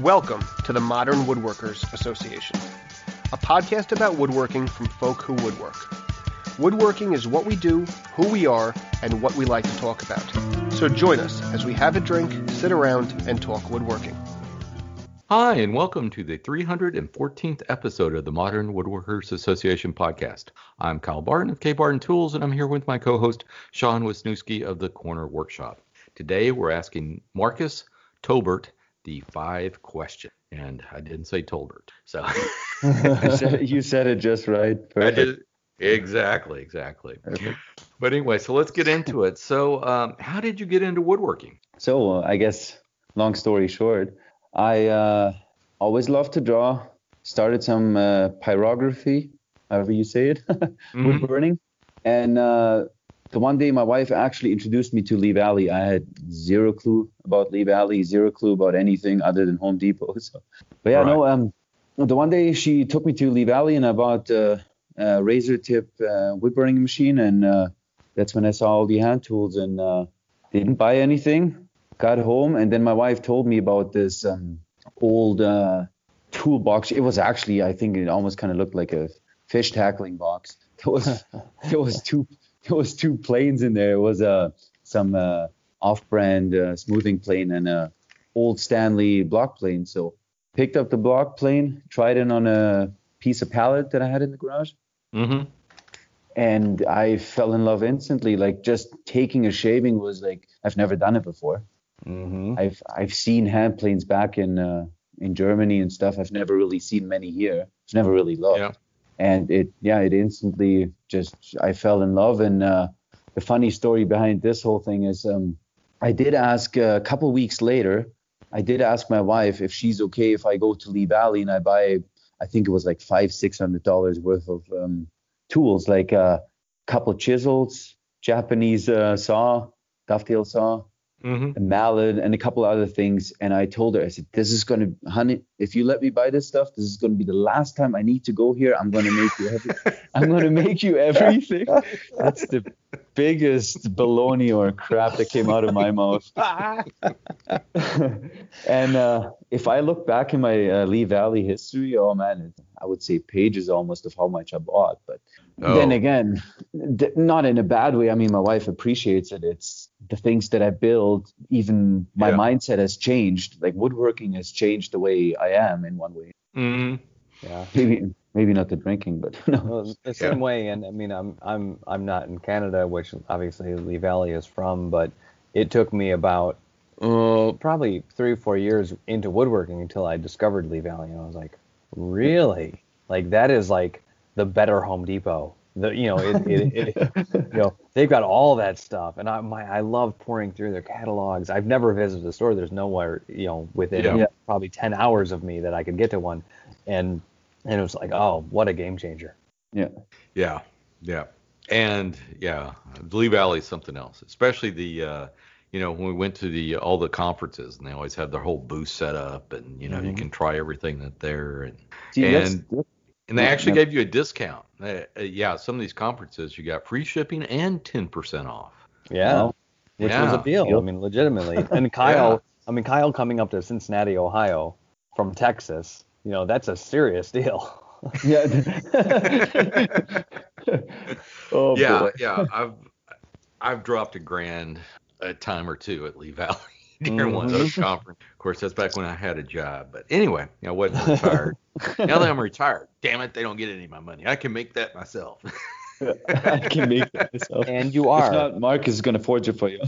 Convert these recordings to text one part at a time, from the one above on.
Welcome to the Modern Woodworkers Association, a podcast about woodworking from folk who woodwork. Woodworking is what we do, who we are, and what we like to talk about. So join us as we have a drink, sit around, and talk woodworking. Hi, and welcome to the 314th episode of the Modern Woodworkers Association podcast. I'm Kyle Barton of K Barton Tools, and I'm here with my co host, Sean Wisniewski of the Corner Workshop. Today, we're asking Marcus Tolbert the five question. And I didn't say Tolbert. So you said it just right. Did. Exactly, exactly. Perfect. But anyway, so let's get into it. So, um, how did you get into woodworking? So, uh, I guess, long story short, I uh, always loved to draw. Started some uh, pyrography, however you say it, mm-hmm. wood burning. And the one day my wife actually introduced me to Lee Valley. I had zero clue about Lee Valley, zero clue about anything other than Home Depot. So, but yeah, right. no. Um, the one day she took me to Lee Valley and I bought uh, a Razertip uh, wood burning machine, and uh, that's when I saw all the hand tools and uh, didn't buy anything. Got home and then my wife told me about this um, old uh, toolbox. It was actually, I think, it almost kind of looked like a fish tackling box. There was there was two there was two planes in there. It was uh, some uh, off-brand uh, smoothing plane and a old Stanley block plane. So picked up the block plane, tried it on a piece of pallet that I had in the garage. Mm-hmm. And I fell in love instantly. Like just taking a shaving was like I've never done it before. Mm-hmm. I've I've seen hand planes back in uh, in Germany and stuff. I've never really seen many here. It's never really looked. Yeah and it yeah it instantly just I fell in love. And uh, the funny story behind this whole thing is um, I did ask uh, a couple weeks later I did ask my wife if she's okay if I go to Lee Valley and I buy I think it was like five six hundred dollars worth of um, tools like a couple chisels Japanese uh, saw dovetail saw mm-hmm. a mallet, and a couple other things. And I told her, I said, "This is gonna, honey, if you let me buy this stuff, this is gonna be the last time I need to go here. I'm gonna make you every, I'm gonna make you everything." That's the biggest baloney or crap that came out of my mouth. and uh, if I look back in my uh, Lee Valley history, oh man, I would say pages almost of how much I bought. But oh. then again, d- not in a bad way. I mean, my wife appreciates it. It's the things that I build. Even my yeah. mindset has changed. Like woodworking has changed the way I am in one way. Mm-hmm. Yeah. Maybe maybe not the drinking, but no. Well, the same yeah. way. And I mean, I'm I'm I'm not in Canada, which obviously Lee Valley is from, but it took me about uh, probably three or four years into woodworking until I discovered Lee Valley, and I was like, really? Like that is like the better Home Depot. The you know it, it, it you know they've got all that stuff, and I my I love pouring through their catalogs. I've never visited a store. There's nowhere you know within yeah. probably 10 hours of me that I could get to one, and and it was like oh what a game changer. Yeah. Yeah. Yeah. And yeah, Lee Valley is something else, especially the uh, you know, when we went to the all the conferences and they always have their whole booth set up and you know, mm-hmm. you can try everything that there and See, and that's, and they actually gave you a discount. Uh, uh, yeah, some of these conferences you got free shipping and 10% off. Yeah. which yeah. was a deal. I mean, legitimately. And Kyle, yeah. I mean, Kyle coming up to Cincinnati, Ohio from Texas, you know, that's a serious deal. yeah. oh, yeah, boy. yeah. I've I've dropped a grand a time or two at Lee Valley during mm-hmm. one of those conferences. Of course, that's back when I had a job. But anyway, I wasn't retired. now that I'm retired, damn it, they don't get any of my money. I can make that myself. I can make it myself. And you are. If not, Mark is going to forge it for you.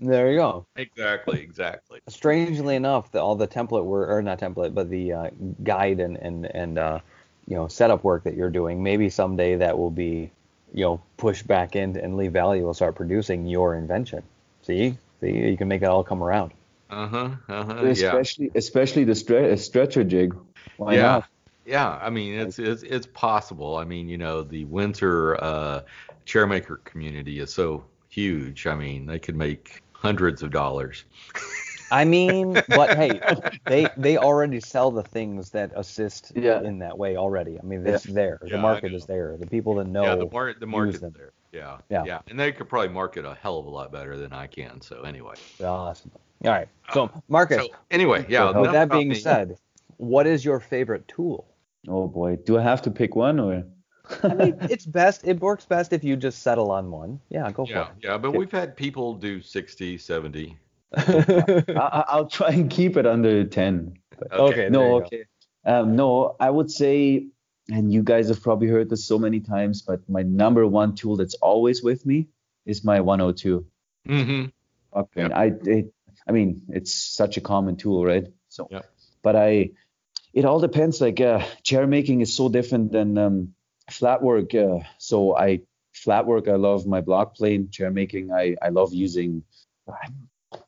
there you go. Exactly, exactly. Strangely enough, the, all the template work, or not template, but the uh, guide and and and uh, you know setup work that you're doing, maybe someday that will be you know push back in and Lee Valley will start producing your invention. See, see, you can make it all come around. Uh huh. Uh huh. Especially, yeah. especially the stre- stretcher jig. Why yeah. not? Yeah, I mean it's it's it's possible. I mean, you know, the Windsor uh, chairmaker community is so huge. I mean, they could make hundreds of dollars. I mean, but hey, they they already sell the things that assist yeah. in that way already. I mean, it's yeah. there. The market is there. The people that know. Yeah, the, mar- the market is there. Yeah, Yeah. yeah, and they could probably market a hell of a lot better than I can. So anyway, Awesome. All right. Uh, so Marcus, so anyway, yeah. with that being me. said, what is your favorite tool? Oh boy, do I have to pick one or? I mean, it's best. It works best if you just settle on one. Yeah, go yeah, for yeah, but we've had people do 60, 70. It. I, I'll try and keep it under ten. But Okay. no, okay. Um, no, I would say, and you guys have probably heard this so many times, but my number one tool that's always with me is my 102. Mm-hmm. Okay. Yep. I it, I mean, it's such a common tool, right? So, Yep. but I, it all depends. Like, uh, chair making is so different than um, flat work. Uh, so I flat work. I love my block plane. Chair making. I I love using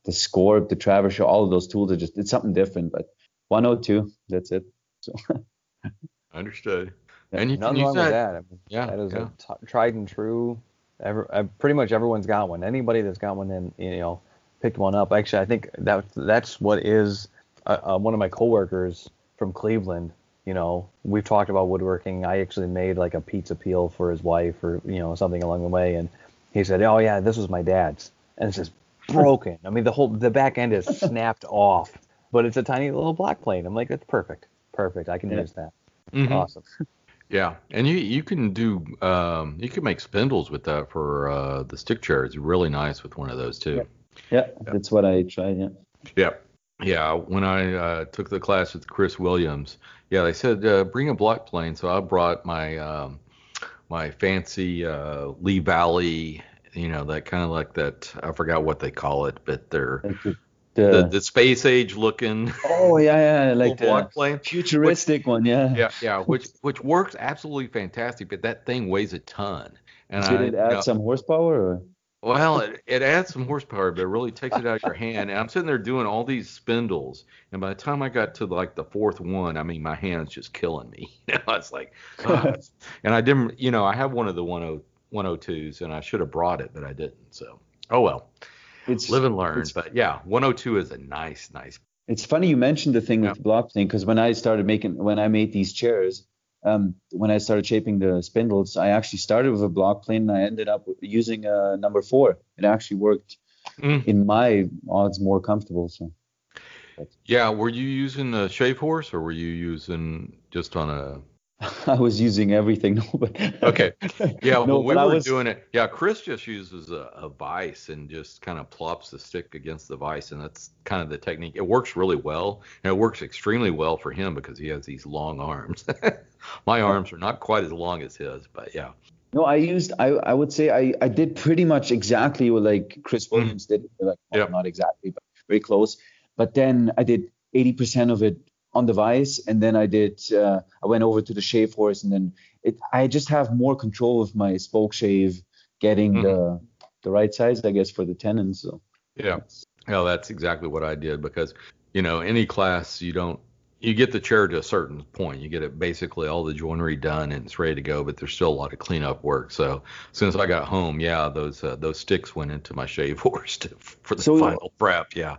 the Scorp, the travisher, all of those tools are just it's something different. But 102, that's it. So Understood. Yeah, And you can Nothing use wrong that. with that. I mean, Yeah, that is yeah. a t- tried and true. Ever, uh, pretty much everyone's got one. Anybody that's got one, then you know, picked one up. Actually, I think that that's what is uh, uh, one of my coworkers from Cleveland. You know, we've talked about woodworking. I actually made like a pizza peel for his wife, or you know, something along the way, and he said, "Oh yeah, this was my dad's," and it's just broken. I mean, the whole the back end is snapped off, but it's a tiny little black plane. I'm like, that's perfect, perfect. I can Yeah. use that. Mhm. Awesome. Yeah, and you you can do um you can make spindles with that for uh the stick chair. It's really nice with one of those too. yeah, that's what I tried. Yeah. Yeah. Yeah, when I uh, took the class with Chris Williams, yeah, they said uh, bring a block plane. So I brought my um, my fancy uh, Lee Valley, you know, that kind of like that. I forgot what they call it, but they're the, the, the, space age looking oh yeah, yeah, like the plane. futuristic one. Yeah. Yeah, yeah, which which works absolutely fantastic, but that thing weighs a ton. And Did I, it you add know, some horsepower? Or? Well, it, it adds some horsepower, but it really takes it out of your hand. And I'm sitting there doing all these spindles, and by the time I got to like the fourth one, I mean, my hand's just killing me. You know, it's like, ah. and I didn't, you know, I have one of the 10 102s, and I should have brought it, but I didn't. So, oh well, It's live and learn. But yeah, 102 is a nice, nice. It's funny you mentioned the thing Yeah. with the block thing because when I started making when I made these chairs, um, when I started shaping the spindles, I actually started with a block plane and I ended up using a number four. It actually worked Mm. in my odds more comfortable. So Yeah, were you using a shave horse, or were you using just on a I was using everything. No, but Okay. Yeah, no, when we were was, doing it, yeah, Chris just uses a, a vise and just kind of plops the stick against the vise, and that's kind of the technique. It works really well, and it works extremely well for him because he has these long arms. My arms are not quite as long as his, but yeah. No, I used. I I would say I I did pretty much exactly what like Chris mm-hmm. Williams did. Like well, Yep. not exactly, but very close. But then I did 80% of it on the vise, and then I did. Uh, I went over to the shave horse, and then it. I just have more control of my spoke shave, getting Mhm. the the right size, I guess, for the tenons. So Yeah. Yeah, that's exactly what I did because, you know, any class you don't you get the chair to a certain point. You get it basically all the joinery done and it's ready to go, but there's still a lot of cleanup work. So as soon as I got home, yeah, those uh, those sticks went into my shave horse to, for the So- final prep. Yeah.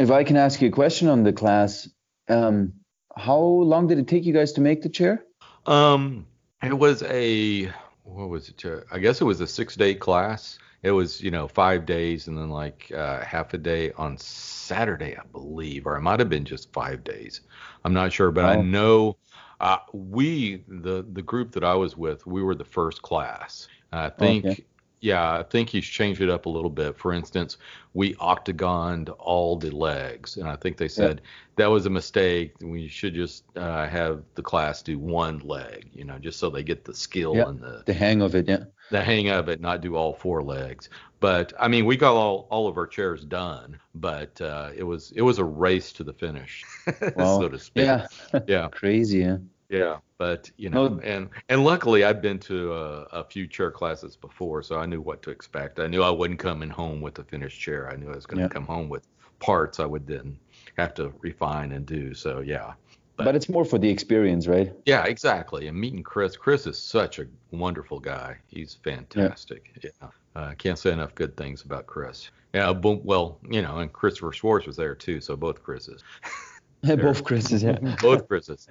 if I can ask you a question on the class, um, how long did it take you guys to make the chair? Um, it was a what was it? I guess it was a six day class. It was you know five days and then like uh, half a day on Saturday, I believe, or it might have been just five days. I'm not sure, but I Oh. know uh, we the the group that I was with, we were the first class. I think. Okay. Yeah, I think he's changed it up a little bit. For instance, we octagoned all the legs, and I think they said that was a mistake. We should just uh, have the class do one leg, you know, just so they get the skill Yeah. and the, The hang of it, yeah. the hang of it, not do all four legs. But I mean, we got all, all of our chairs done, but uh, it was it was a race to the finish, Wow. so to speak. Yeah. yeah, Crazy, yeah. Yeah. But you know, No. and and luckily I've been to a, a few chair classes before, so I knew what to expect. I knew I wasn't coming home with a finished chair. I knew I was going to Yeah. come home with parts I would then have to refine and do. So yeah. But- But it's more for the experience, right? Yeah, exactly. And meeting Chris, Chris is such a wonderful guy. He's fantastic. Yeah, uh, I can't say enough good things about Chris. Yeah, boom. Well, you know, and Christopher Schwarz was there too, so both Chris's, Both Chris's, yeah. both Chris's.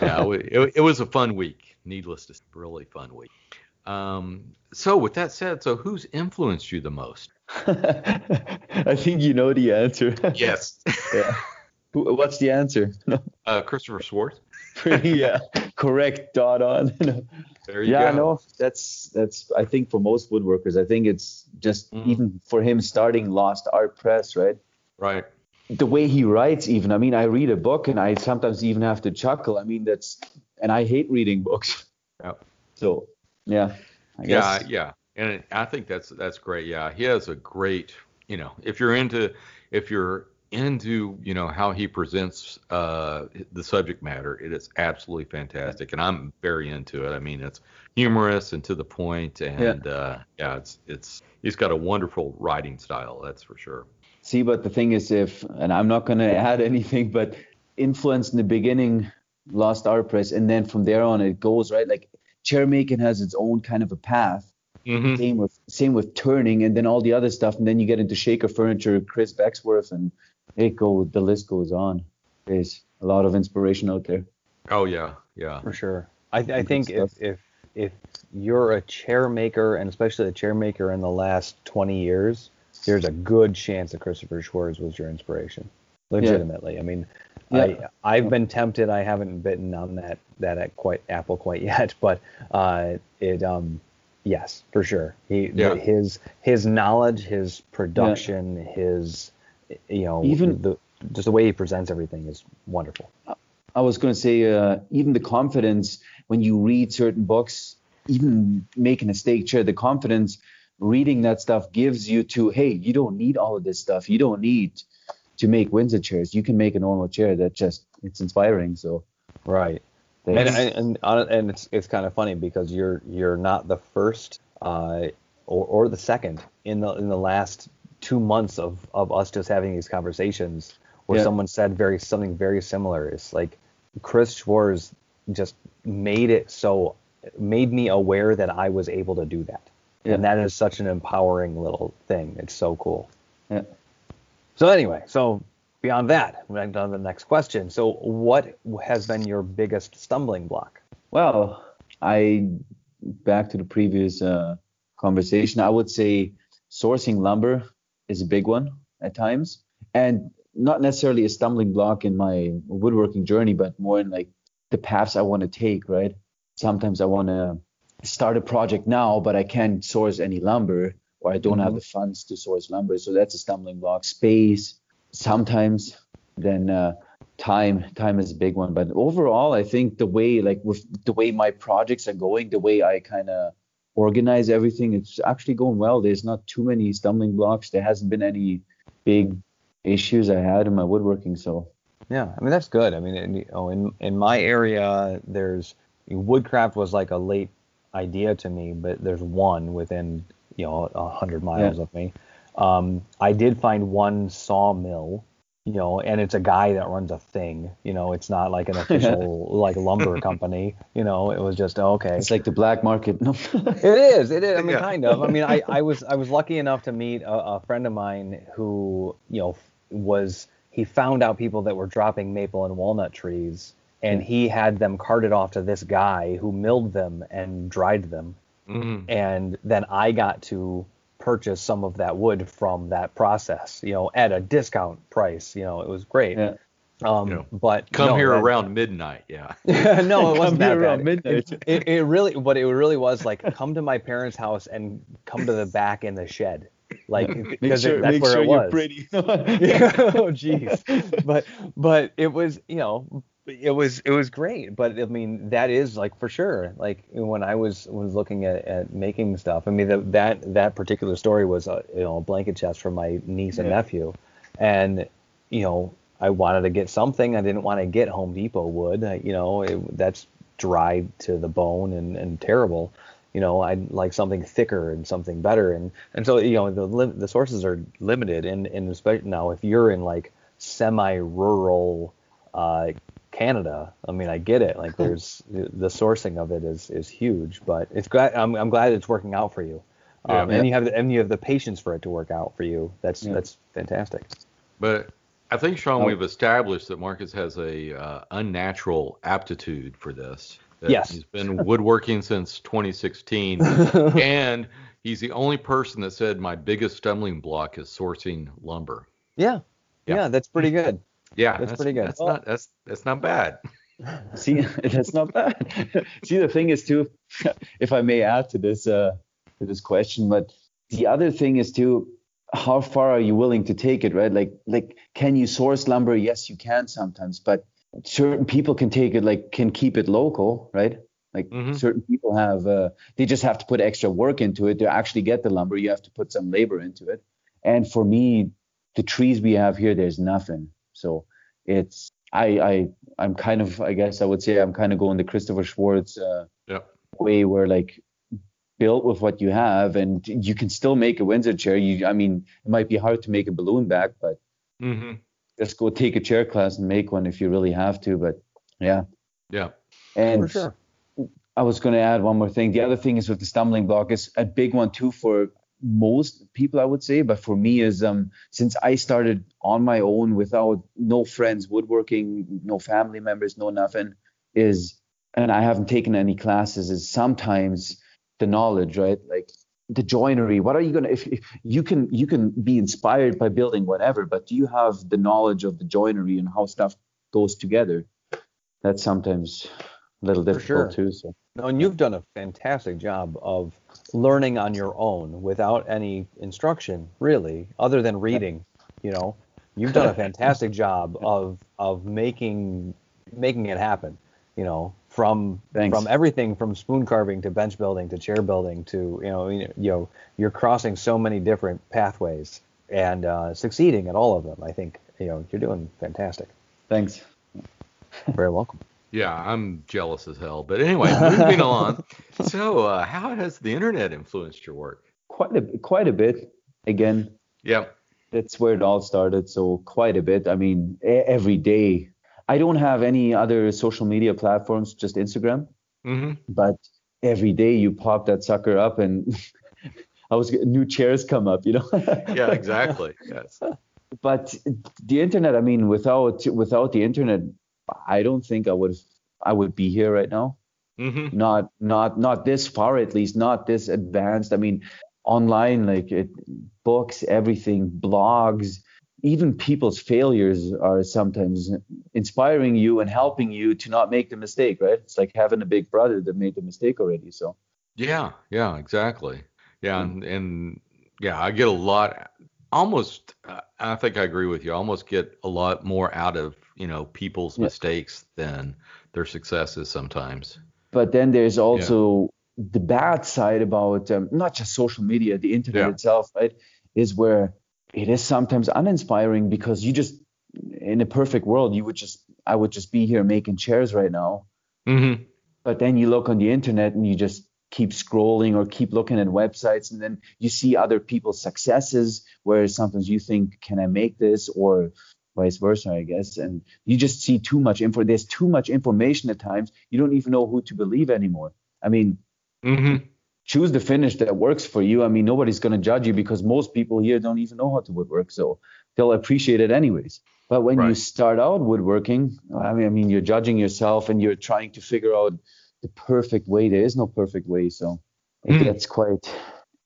Yeah, it, it, it was a fun week. Needless to say, really fun week. Um, so with that said, so who's influenced you the most? I think you know the answer. Yes. yeah. Who- What's the answer? No. Uh, Christopher Schwarz. Pretty yeah. Correct. Dot on. No. There you yeah, go. no, that's that's. I think for most woodworkers, I think it's just Mhm. even for him starting Lost Art Press, right? Right. The way he writes, even. I mean, I read a book and I sometimes even have to chuckle. I mean, that's and I hate reading books. Yep. So yeah, I Yeah, guess. yeah, and I think that's that's great. Yeah, he has a great, you know, if you're into if you're into you know how he presents uh the subject matter, it is absolutely fantastic, and I'm very into it. I mean, it's humorous and to the point, and uh, yeah, it's it's he's got a wonderful writing style, that's for sure. See, but the thing is, if and I'm not gonna add anything, but influence in the beginning, Lost Art Press, and then from there on it goes right. Like chair making has its own kind of a path. Mm-hmm. Same with same with turning, and then all the other stuff, and then you get into shaker furniture, Chris Becksvoort, and it go the list goes on. There's a lot of inspiration out there. Oh yeah, yeah, For sure. I, I think if, if if you're a chair maker, and especially a chair maker in the last 20 years, there's a good chance that Christopher Schwarz was your inspiration. Legitimately. I mean, Yeah. I I've been tempted. I haven't bitten on that that at quite apple quite yet, but uh, it um yes for sure. He Yeah. his his knowledge, his production, his you know Even- the just the way he presents everything is wonderful. I was going to say, uh, even the confidence when you read certain books, even making a stick chair, the confidence reading that stuff gives you to, hey, you don't need all of this stuff. You don't need to make Windsor chairs. You can make a normal chair that just, it's inspiring. So, Right. And and and, and it's it's kind of funny because you're you're not the first uh, or or the second in the in the last two months of of us just having these conversations where Yeah. someone said very something very similar. It's like Chris Schwarz just made it so made me aware that I was able to do that, Yeah. and that is such an empowering little thing. It's so cool. yeah. So anyway, so beyond that, we're on to the next question. So what has been your biggest stumbling block? Well, I back to the previous uh, conversation. I would say sourcing lumber is a big one at times, and not necessarily a stumbling block in my woodworking journey, but more in like the paths I want to take. Right? Sometimes I want to start a project now, but I can't source any lumber, or I don't have the funds to source lumber, so that's a stumbling block. Space, sometimes, then. Uh, time time is a big one but overall i think the way like with the way my projects are going the way i kind of organize everything it's actually going well there's not too many stumbling blocks there hasn't been any big issues i had in my woodworking so Yeah, I mean that's good. I mean, in, know, in in my area, there's woodcraft was like a late idea to me, but there's one within you know a hundred miles Yeah. of me. Um, I did find one sawmill, you know, and it's a guy that runs a thing. You know, it's not like an official like lumber company. You know, it was just okay. it's like the black market no It is. It is. I mean, Yeah. kind of. I mean, I, I was I was lucky enough to meet a, a friend of mine who you know was he found out people that were dropping maple and walnut trees, and he had them carted off to this guy who milled them and dried them, Mhm. and then I got to purchase some of that wood from that process, you know, at a discount price. You know, it was great. Yeah. Um, You know, but Come no, here that- around midnight. Yeah. no, it wasn't Come that here bad. midnight. It, it, it really, but it really was like come to my parents' house and come to the back in the shed, like make because sure, it, that's make where sure it you're was. pretty oh jeez, but but it was you know it was it was great, but I mean that is like for sure like when I was was looking at, at making stuff. I mean the, that that particular story was a you know a blanket chest for my niece and Yeah. nephew, and you know I wanted to get something. I didn't want to get Home Depot wood. I, you know it, that's dried to the bone and, and terrible. You know I'd like something thicker and something better, and and so you know the the sources are limited, and and especially now if you're in like semi-rural uh, Canada, I mean I get it. Like there's the sourcing of it is is huge, but it's glad I'm I'm glad it's working out for you. Um, Yeah. and you have the, and you have the patience for it to work out for you. That's Yeah. that's fantastic. But I think, Sean, Oh. we've established that Marcus has a uh, unnatural aptitude for this. Yes. He's been woodworking since 2016, and he's the only person that said my biggest stumbling block is sourcing lumber. Yeah. Yeah. Yeah, that's pretty good. Yeah, That's pretty good. That's not that's that's not bad. See, that's not bad. See, the thing is too, if I may add to this uh, to this question, but the other thing is too, how far are you willing to take it, right? Like, like, can you source lumber? Yes, you can sometimes, but certain people can take it, like, can keep it local, right? Like Mhm. certain people have, uh, they just have to put extra work into it to actually get the lumber. You have to put some labor into it. And for me, the trees we have here, there's nothing. So it's I I I'm kind of I guess I would say I'm kind of going the Christopher Schwarz uh, Yep. way where like built with what you have and you can still make a Windsor chair. You I mean it might be hard to make a balloon back, but Mm-hmm. just go take a chair class and make one if you really have to. But yeah. Yeah. And For sure. I was going to add one more thing. The other thing is with the stumbling block is a big one too for most people, I would say. But for me, is um since I started on my own without no friends woodworking, no family members, no nothing, is and I haven't taken any classes. Is sometimes the knowledge, right? Like the joinery. What are you gonna if, if you can you can be inspired by building whatever, but do you have the knowledge of the joinery and how stuff goes together? That's sometimes a little difficult sure. too. So. No, and you've done a fantastic job of learning on your own without any instruction, really, other than reading. You know, you've done a fantastic job of of making making it happen. You know, from Thanks. from everything from spoon carving to bench building to chair building to you know you know you're crossing so many different pathways and uh, succeeding at all of them. I think you know you're doing fantastic. Thanks. Very welcome. Yeah, I'm jealous as hell. But anyway, moving on. So, uh, how has the internet influenced your work? Quite a quite a bit. Again, Yeah. that's where it all started. So quite a bit. I mean, every day. I don't have any other social media platforms, just Instagram. Mm-hmm. But every day you pop that sucker up, and I was new chairs come up. You know. Yeah, exactly. Yes. but the internet. I mean, without without the internet, I don't think I would I would be here right now. Mm-hmm. not not not this far at least not this advanced i mean online like it books everything blogs even people's failures are sometimes inspiring you and helping you to not make the mistake right it's like having a big brother that made the mistake already so Yeah, yeah, exactly. Yeah, and, and yeah, I get a lot. Almost, uh, I think I agree with you. I almost get a lot more out of you know people's Yeah. mistakes than their successes sometimes. but then there's also the bad side about um, not just social media the internet Yeah. itself right is where it is sometimes uninspiring because you just in a perfect world you would just i would just be here making chairs right now Mm-hmm. but then you look on the internet and you just keep scrolling or keep looking at websites and then you see other people's successes where sometimes you think can i make this or vice versa i guess. And you just see too much info there's too much information at times you don't even know who to believe anymore. I mean Mm-hmm. choose the finish that works for you. I mean nobody's going to judge you because most people here don't even know how to woodwork so they'll appreciate it anyways. But when you start out woodworking i mean i mean you're judging yourself and you're trying to figure out the perfect way. There is no perfect way so it Mm. gets quite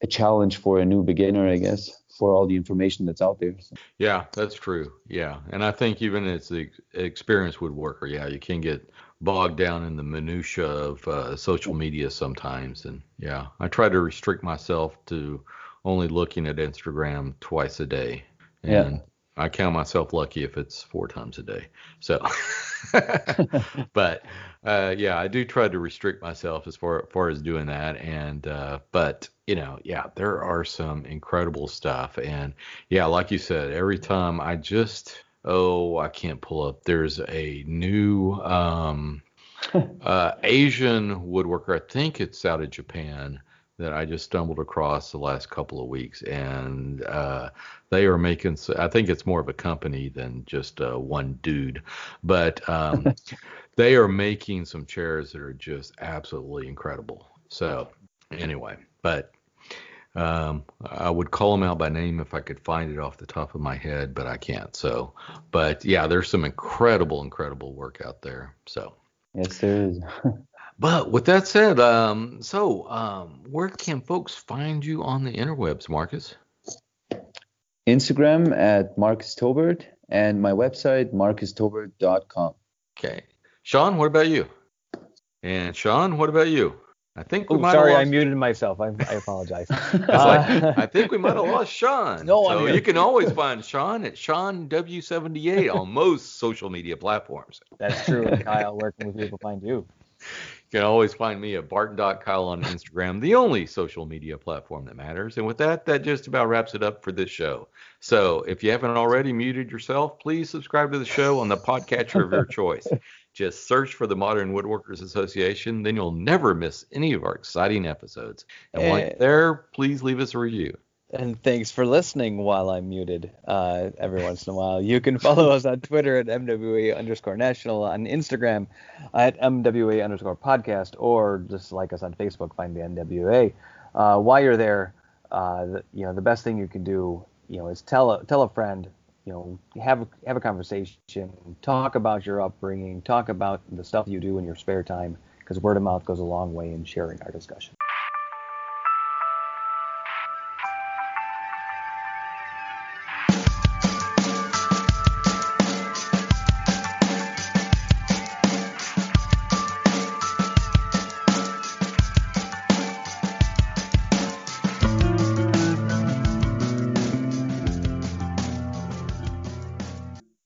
a challenge for a new beginner i guess for all the information that's out there so. Yeah, that's true. Yeah, and I think even as the ex- experienced woodworker, yeah, you can get bogged down in the minutia of uh, social media sometimes. And yeah, I try to restrict myself to only looking at Instagram twice a day. Yeah. And I count myself lucky if it's four times a day. So, but uh, yeah, I do try to restrict myself as far, far as doing that. And uh, but you know, yeah, there are some incredible stuff. And yeah, like you said, every time I just oh, I can't pull up. There's a new um, uh, Asian woodworker. I think it's out of Japan that I just stumbled across the last couple of weeks, and uh, they are making. I think it's more of a company than just uh, one dude, but um, they are making some chairs that are just absolutely incredible. So anyway, but um, I would call them out by name if I could find it off the top of my head, but I can't. So, but yeah, there's some incredible, incredible work out there. So. yes there is But with that said, um, so um, where can folks find you on the interwebs, Marcus? Instagram at Marcus Tobert and my website marcustobert.com. Okay. Sean, what about you? And Sean, what about you? I think we Oh, might sorry, have I muted myself. I, I apologize. I, Uh, like, I think we might have lost Sean. No, so I'm here. you can always find Sean at Sean W78 on most social media platforms. That's true. And Kyle, where can people find you? You can always find me at barton.kyle on Instagram, the only social media platform that matters. And with that, that just about wraps it up for this show. So if you haven't already muted yourself, please subscribe to the show on the podcatcher of your choice. Just search for the Modern Woodworkers Association, then you'll never miss any of our exciting episodes. And while Eh. you're there, please leave us a review. And thanks for listening while I'm muted uh, every once in a while. You can follow us on Twitter at MWA underscore national, on Instagram at MWA underscore podcast, or just like us on Facebook, find the MWA. Uh, while you're there, uh, you know, the best thing you can do, you know, is tell a, tell a friend, you know, have, a- have a conversation, talk about your upbringing, talk about the stuff you do in your spare time, because word of mouth goes a long way in sharing our discussion.